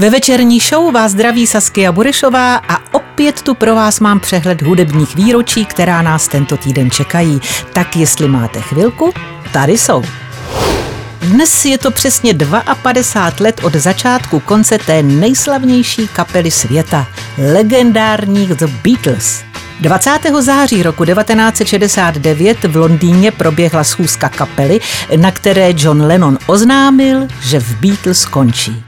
Ve večerní show vás zdraví Saskia Burešová a opět tu pro vás mám přehled hudebních výročí, která nás tento týden čekají. Tak jestli máte chvilku, tady jsou. Dnes je to přesně 52 let od začátku konce té nejslavnější kapely světa, legendárních The Beatles. 20. září roku 1969 v Londýně proběhla schůzka kapely, na které John Lennon oznámil, že v Beatles končí.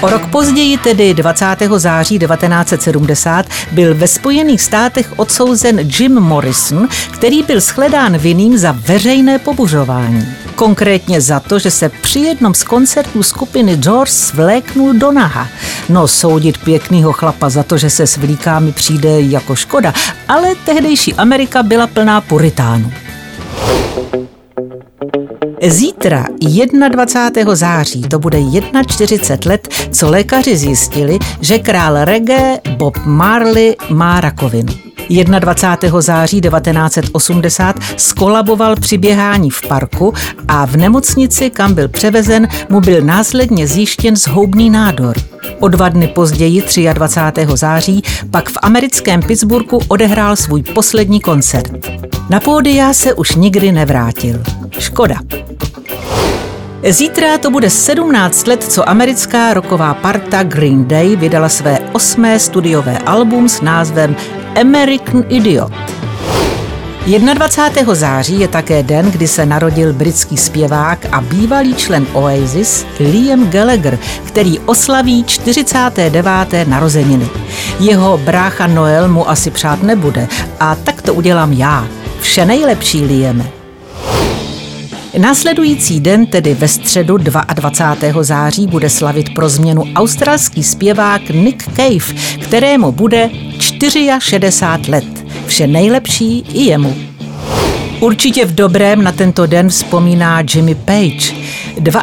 O rok později, tedy 20. září 1970, byl ve Spojených státech odsouzen Jim Morrison, který byl shledán vinným za veřejné pobuřování. Konkrétně za to, že se při jednom z koncertů skupiny Doors vléknul do naha. No, soudit pěknýho chlapa za to, že se s vlíkámi přijde jako škoda, ale tehdejší Amerika byla plná puritánů. Zítra, 21. září, to bude 41 let, co lékaři zjistili, že král reggae Bob Marley má rakovinu. 21. září 1980 skolaboval při běhání v parku a v nemocnici, kam byl převezen, mu byl následně zjištěn zhoubný nádor. O dva dny později, 23. září, pak v americkém Pittsburghu odehrál svůj poslední koncert. Na pódia se už nikdy nevrátil. Škoda. Zítra to bude 17 let, co americká roková parta Green Day vydala své osmé studiové album s názvem American Idiot. 21. září je také den, kdy se narodil britský zpěvák a bývalý člen Oasis Liam Gallagher, který oslaví 49. narozeniny. Jeho brácha Noel mu asi přát nebude a tak to udělám já. Vše nejlepší, Liame. Následující den, tedy ve středu 22. září, bude slavit pro změnu australský zpěvák Nick Cave, kterému bude 64 let. Vše nejlepší i jemu. Určitě v dobrém na tento den vzpomíná Jimmy Page.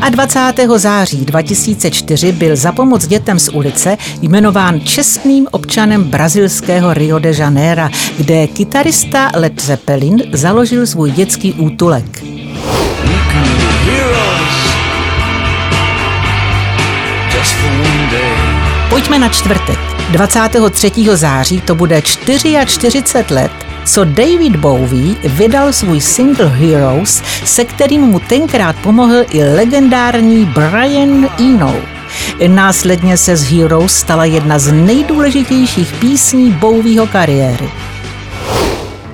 22. září 2004 byl za pomoc dětem z ulice jmenován čestným občanem brazilského Rio de Janeiro, kde kytarista Led Zeppelin založil svůj dětský útulek. Pojďme na čtvrtek. 23. září to bude 44 let, co David Bowie vydal svůj single Heroes, se kterým mu tenkrát pomohl i legendární Brian Eno. Následně se z Heroes stala jedna z nejdůležitějších písní Bowieho kariéry.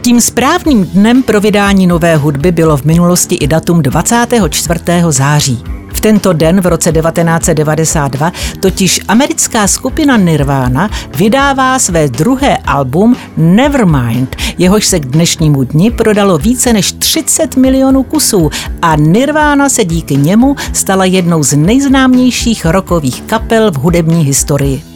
Tím správným dnem pro vydání nové hudby bylo v minulosti i datum 24. září. Tento den v roce 1992 totiž americká skupina Nirvana vydává své druhé album Nevermind, jehož se k dnešnímu dni prodalo více než 30 milionů kusů a Nirvana se díky němu stala jednou z nejznámějších rokových kapel v hudební historii.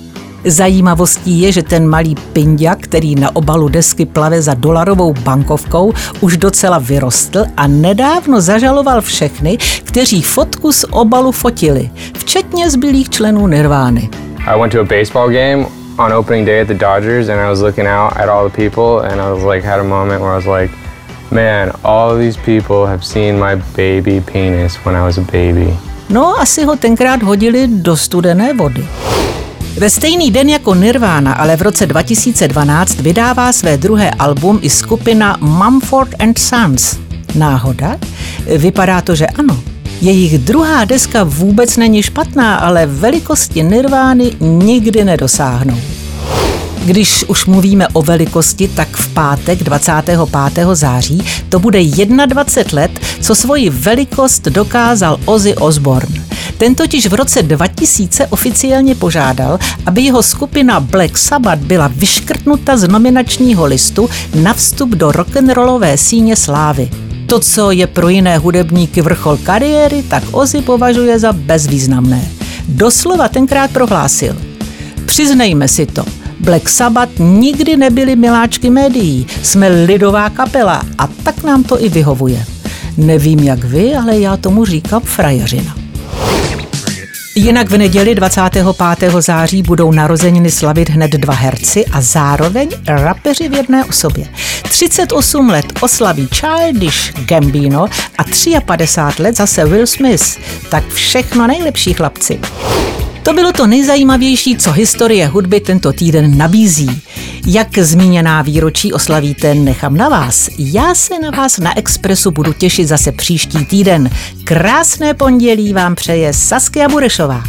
Zajímavostí je, že ten malý pindia, který na obalu desky plave za dolarovou bankovkou, už docela vyrostl a nedávno zažaloval všechny, kteří fotku z obalu fotili, včetně zbylých členů Nirvány. I went to a baseball game on opening day at the Dodgers and I was looking out at all the people and I was like had a moment where I was like man, all these people have seen my baby penis when I was a baby. No, asi ho tenkrát hodili do studené vody. Ve stejný den jako Nirvana, ale v roce 2012 vydává své druhé album i skupina Mumford and Sons. Náhoda? Vypadá to, že ano. Jejich druhá deska vůbec není špatná, ale velikosti Nirvány nikdy nedosáhnou. Když už mluvíme o velikosti, tak v pátek 25. září to bude 21 let, co svoji velikost dokázal Ozzy Osbourne. Ten totiž v roce 2000 oficiálně požádal, aby jeho skupina Black Sabbath byla vyškrtnuta z nominačního listu na vstup do rock'n'rollové síně slávy. To, co je pro jiné hudebníky vrchol kariéry, tak Ozzy považuje za bezvýznamné. Doslova tenkrát prohlásil. Přiznejme si to, Black Sabbath nikdy nebyli miláčky médií, jsme lidová kapela a tak nám to i vyhovuje. Nevím jak vy, ale já tomu říkám frajeřina. Jinak v neděli 25. září budou narozeniny slavit hned dva herci a zároveň rapeři v jedné osobě. 38 let oslaví Childish Gambino a 53 let zase Will Smith. Tak všechno nejlepší chlapci. To bylo to nejzajímavější, co historie hudby tento týden nabízí. Jak zmíněná výročí oslavíte, nechám na vás. Já se na vás na Expressu budu těšit zase příští týden. Krásné pondělí vám přeje Saskia Burešová.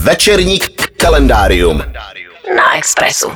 Večerní kalendárium na Expressu.